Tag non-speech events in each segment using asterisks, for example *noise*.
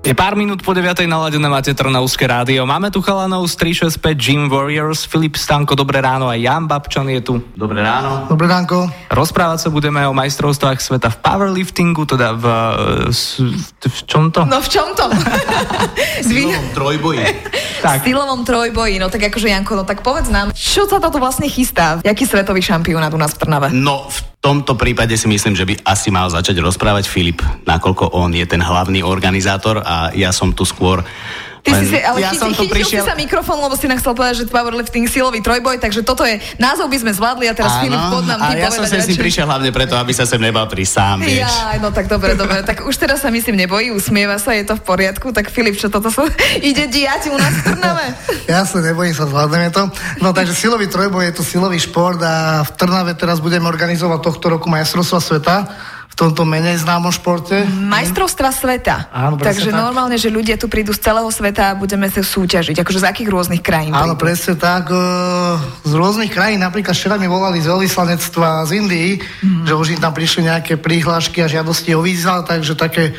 Je pár minút po 9. naladené máte Trnavské rádio. Máme tu chalanov z 365 Gym Warriors, Filip Stanko, dobré ráno, aj Jan Babčan je tu. Dobré ráno. Dobré ránko. Rozprávať sa budeme o majstrovstvách sveta v powerliftingu, teda v, v čom to? No v čom to? *laughs* Silovom trojboji. *laughs* tak. Silovom trojboji, no tak akože Janko, no tak povedz nám, čo sa toto vlastne chystá? Jaký svetový šampionát u nás v Trnave? No v tomto prípade si myslím, že by asi mal začať rozprávať Filip, nakoľko on je ten hlavný organizátor a ja som tu skôr Ty Len, si si, ale ja chytil, som to prišiel... si sa mikrofón, lebo si nám chcel povedať, že powerlifting silový trojboj, takže toto je, názov by sme zvládli a teraz Filip pod nám ty ja som sa s ním prišiel hlavne preto, aby sa sem nebal pri sám, vieš. Ja, no tak dobre, dobre, tak už teraz sa myslím nebojí, usmieva sa, je to v poriadku, tak Filip, čo toto sa *laughs* ide diať u nás v Trnave? *laughs* Ja sa nebojím sa, zvládneme to. No takže silový trojboj je to silový šport a v Trnave teraz budeme organizovať tohto roku majstrovstva sveta v tomto menej známom športe. Majstrovstva sveta. Áno, Takže tak. normálne, že ľudia tu prídu z celého sveta a budeme sa súťažiť. Akože z akých rôznych krajín? Áno, prídu? presne tak. Z rôznych krajín, napríklad včera mi volali z veľvyslanectva z Indii, mm. že už im tam prišli nejaké prihlášky a žiadosti o víza, takže také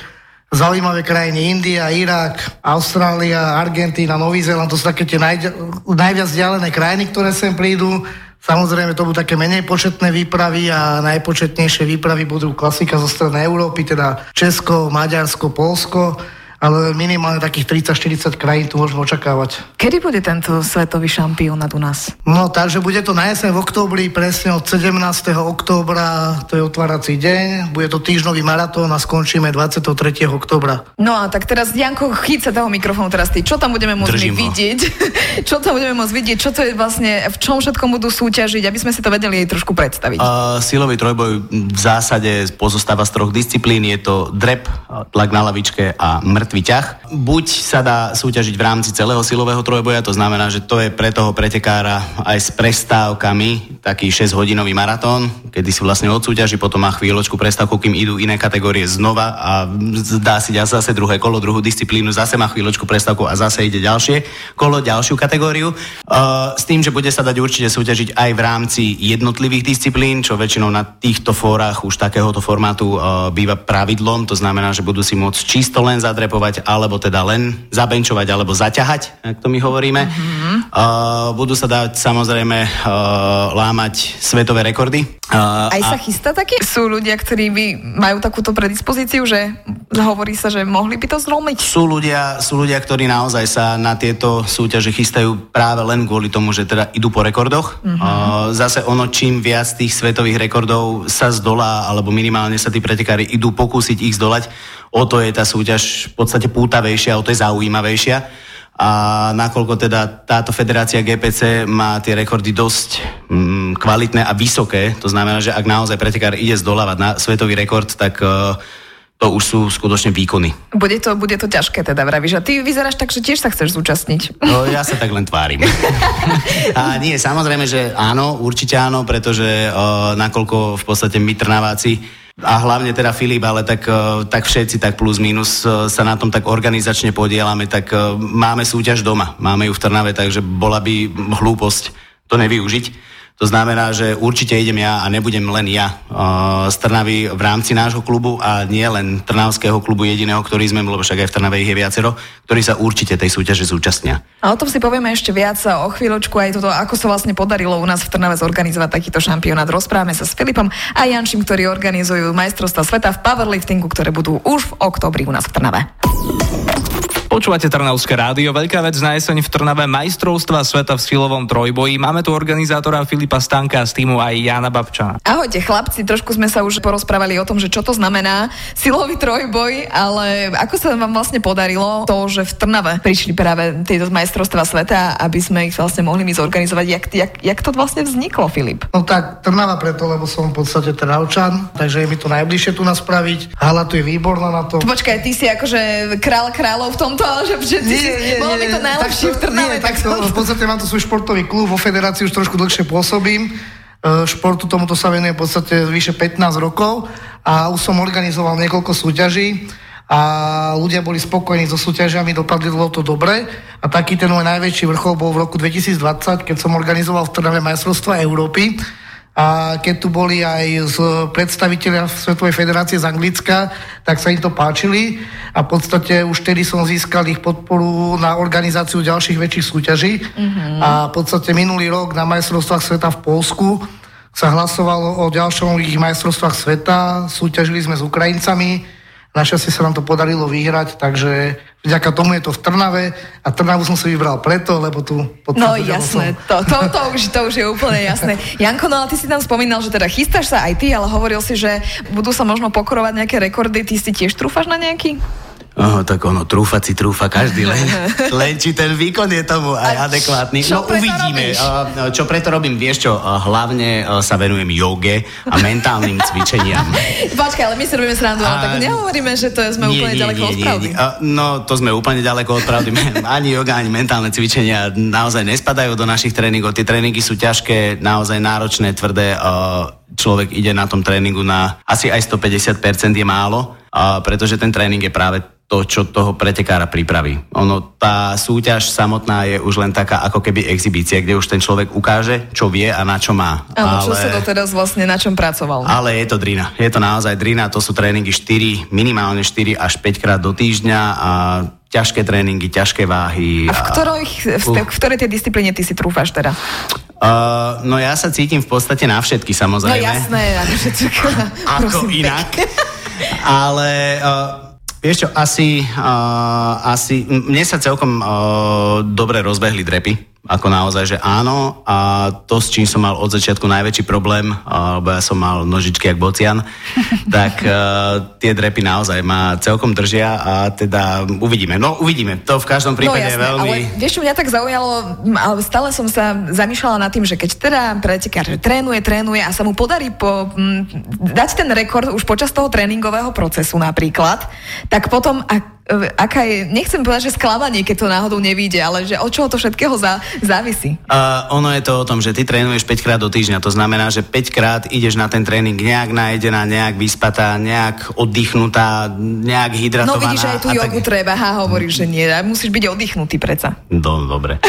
zaujímavé krajiny India, Irak, Austrália, Argentína, Nový Zéland, to sú také tie najďa- najviac vzdialené krajiny, ktoré sem prídu. Samozrejme, to budú také menej početné výpravy a najpočetnejšie výpravy budú klasika zo strany Európy, teda Česko, Maďarsko, Polsko ale minimálne takých 30-40 krajín tu môžeme očakávať. Kedy bude tento svetový šampionát u nás? No, takže bude to na jeseň v októbri, presne od 17. októbra, to je otvárací deň, bude to týždňový maratón a skončíme 23. októbra. No a tak teraz, Janko, chyť sa toho mikrofónu teraz ty. Čo tam budeme môcť Držím vidieť? *laughs* čo tam budeme môcť vidieť? Čo to je vlastne, v čom všetkom budú súťažiť, aby sme si to vedeli aj trošku predstaviť? Uh, silový trojboj v zásade pozostáva z troch disciplín. Je to drep, tlak na lavičke a mŕtvý ťah. Buď sa dá súťažiť v rámci celého silového trojboja, to znamená, že to je pre toho pretekára aj s prestávkami taký 6-hodinový maratón, kedy si vlastne odsúťaží, potom má chvíľočku prestávku, kým idú iné kategórie znova a dá si zase druhé kolo, druhú disciplínu, zase má chvíľočku prestávku a zase ide ďalšie kolo, ďalšiu kategóriu. Uh, s tým, že bude sa dať určite súťažiť aj v rámci jednotlivých disciplín, čo väčšinou na týchto fórach už takéhoto formátu uh, býva pravidlom, to znamená, že budú si môcť čisto len zadrepovať, alebo teda len zabenčovať, alebo zaťahať, ak to my hovoríme. Uh-huh. Uh, budú sa dať samozrejme uh, lámať svetové rekordy. Uh, Aj sa chystá taký? Sú ľudia, ktorí by majú takúto predispozíciu, že hovorí sa, že mohli by to zlomiť? Sú ľudia, sú ľudia, ktorí naozaj sa na tieto súťaže chystajú práve len kvôli tomu, že teda idú po rekordoch. Uh-huh. Uh, zase ono, čím viac tých svetových rekordov sa zdolá, alebo minimálne sa tí pretekári idú pokúsiť ich zdolať, o to je tá súťaž v podstate pútavejšia, o to je zaujímavejšia. A nakoľko teda táto federácia GPC má tie rekordy dosť mm, kvalitné a vysoké, to znamená, že ak naozaj pretekár ide zdolávať na svetový rekord, tak uh, to už sú skutočne výkony. Bude to, bude to ťažké teda, vravíš. A ty vyzeráš tak, že tiež sa chceš zúčastniť. No, ja sa tak len tvárim. *laughs* a nie, samozrejme, že áno, určite áno, pretože uh, nakoľko v podstate my Trnaváci a hlavne teda Filip, ale tak, uh, tak všetci, tak plus minus uh, sa na tom tak organizačne podielame, tak uh, máme súťaž doma, máme ju v Trnave, takže bola by hlúposť to nevyužiť. To znamená, že určite idem ja a nebudem len ja uh, z Trnavy v rámci nášho klubu a nie len Trnavského klubu jediného, ktorý sme, lebo však aj v Trnave ich je viacero, ktorí sa určite tej súťaže zúčastnia. A o tom si povieme ešte viac o chvíľočku aj toto, ako sa vlastne podarilo u nás v Trnave zorganizovať takýto šampionát. Rozprávame sa s Filipom a Jančím, ktorí organizujú majstrovstva sveta v powerliftingu, ktoré budú už v oktobri u nás v Trnave. Počúvate Trnavské rádio, veľká vec na jeseň v Trnave majstrovstva sveta v silovom trojboji. Máme tu organizátora Filipa Stanka z týmu aj Jana Babčana. Ahojte chlapci, trošku sme sa už porozprávali o tom, že čo to znamená silový trojboj, ale ako sa vám vlastne podarilo to, že v Trnave prišli práve tieto majstrovstva sveta, aby sme ich vlastne mohli my zorganizovať. Jak, jak, jak to vlastne vzniklo, Filip? No tak Trnava preto, lebo som v podstate Trnavčan, takže je mi to najbližšie tu nás spraviť. Hala tu je výborná na to. Počkaj, ty si akože král kráľov v tomto, ale že, že ty si, bolo by to najlepšie v Trnave. Nie, tak to, v podstate mám tu svoj športový klub, vo federácii už trošku dlhšie pôsobím. E, Športu tomuto sa venujem v podstate vyše 15 rokov a už som organizoval niekoľko súťaží a ľudia boli spokojní so súťažiami, dopadlo to dobre. A taký ten môj najväčší vrchol bol v roku 2020, keď som organizoval v Trnave majstrovstva Európy. A keď tu boli aj z predstaviteľia Svetovej federácie z Anglicka, tak sa im to páčili a v podstate už tedy som získal ich podporu na organizáciu ďalších väčších súťaží. Mm-hmm. A v podstate minulý rok na majstrovstvách sveta v Polsku sa hlasovalo o ďalšom ich majstrovstvách sveta, súťažili sme s Ukrajincami, Našťastie sa nám to podarilo vyhrať, takže vďaka tomu je to v Trnave a Trnavu som si vybral preto, lebo tu pod No jasné, to, to, to, už, to už je úplne jasné. Janko, no ale ty si tam spomínal, že teda chystáš sa aj ty, ale hovoril si, že budú sa možno pokorovať nejaké rekordy, ty si tiež trúfaš na nejaký? Oh, tak ono, trúfa si trúfa každý, len, *laughs* len či ten výkon je tomu aj adekvátny. Čo no uvidíme. Uh, čo preto robím, vieš čo, hlavne uh, sa venujem joge a mentálnym *laughs* cvičeniam. Počkaj, ale my si robíme srandu, ale tak nehovoríme, že to sme nie, úplne nie, ďaleko nie, od pravdy. Nie, uh, no, to sme úplne ďaleko od pravdy. *laughs* ani yoga, ani mentálne cvičenia naozaj nespadajú do našich tréningov. Tie tréningy sú ťažké, naozaj náročné, tvrdé. Človek ide na tom tréningu na asi aj 150% je málo, pretože ten tréning je práve to, čo toho pretekára pripraví. Ono, tá súťaž samotná je už len taká ako keby exibícia, kde už ten človek ukáže, čo vie a na čo má. Áno, ale... čo sa doteraz vlastne na čom pracoval. Ale je to drina. Je to naozaj drina, to sú tréningy 4, minimálne 4 až 5 krát do týždňa a ťažké tréningy, ťažké váhy. A v, ktorej, v, v ktorej tej disciplíne ty si trúfaš teda? Uh, no ja sa cítim v podstate na všetky, samozrejme. No jasné, na všetky. Ako inak. Ale uh, Vieš čo, asi, uh, asi mne sa celkom uh, dobre rozbehli drepy ako naozaj, že áno a to, s čím som mal od začiatku najväčší problém, lebo ja som mal nožičky jak bocian, *laughs* tak uh, tie drepy naozaj ma celkom držia a teda uvidíme. No uvidíme, to v každom prípade no, jasné, je veľmi... Ale vieš, čo mňa tak zaujalo, ale stále som sa zamýšľala nad tým, že keď teda pretekár trénuje, trénuje a sa mu podarí po, m, dať ten rekord už počas toho tréningového procesu napríklad, tak potom, ak aká je, nechcem povedať, že sklamanie, keď to náhodou nevíde, ale že od čoho to všetkého za, závisí? Uh, ono je to o tom, že ty trénuješ 5 krát do týždňa, to znamená, že 5 krát ideš na ten tréning nejak najedená, nejak vyspatá, nejak oddychnutá, nejak hydratovaná. No vidíš, aj tú jogu tak... treba, ha, hovoríš, že nie, musíš byť oddychnutý predsa. Do, dobre.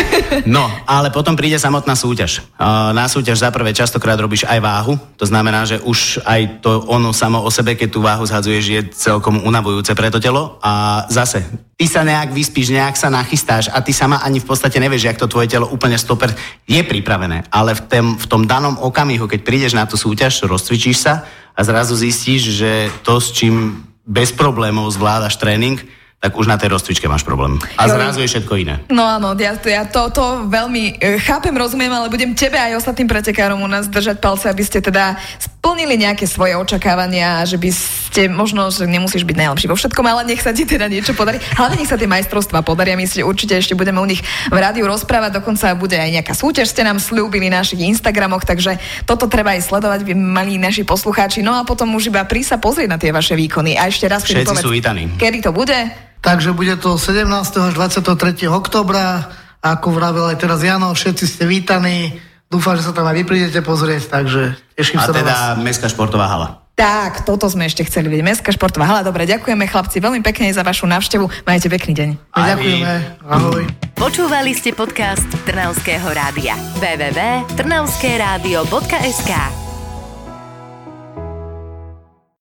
No, ale potom príde samotná súťaž. Uh, na súťaž za prvé častokrát robíš aj váhu, to znamená, že už aj to ono samo o sebe, keď tú váhu zhadzuješ, je celkom unavujúce pre to telo a zase, ty sa nejak vyspíš, nejak sa nachystáš a ty sama ani v podstate nevieš, jak to tvoje telo úplne stoper je pripravené. Ale v, tém, v tom danom okamihu, keď prídeš na tú súťaž, rozcvičíš sa a zrazu zistíš, že to, s čím bez problémov zvládaš tréning, tak už na tej rozcvičke máš problém. A zrazu je všetko iné. No áno, ja, ja to, to veľmi e, chápem, rozumiem, ale budem tebe aj ostatným pretekárom u nás držať palce, aby ste teda splnili nejaké svoje očakávania, že by ste možno, že nemusíš byť najlepší vo všetkom, ale nech sa ti teda niečo podarí. Hlavne nech sa tie majstrovstvá podaria. My si určite ešte budeme u nich v rádiu rozprávať, dokonca bude aj nejaká súťaž, ste nám slúbili na našich Instagramoch, takže toto treba aj sledovať, by mali naši poslucháči. No a potom už iba prísť sa pozrieť na tie vaše výkony. A ešte raz, Všetci povedz, sú vítaní. Kedy to bude? Takže bude to 17. až 23. oktobra. Ako vravel aj teraz Jano, všetci ste vítaní. Dúfam, že sa tam aj vy prídete pozrieť, takže teším A sa teda na vás. Mestská športová hala. Tak, toto sme ešte chceli vidieť. Mestská športová hala. Dobre, ďakujeme chlapci veľmi pekne za vašu návštevu. Majte pekný deň. Ďakujeme. Ahoj. Počúvali ste podcast Trnavského rádia. www.trnavskeradio.sk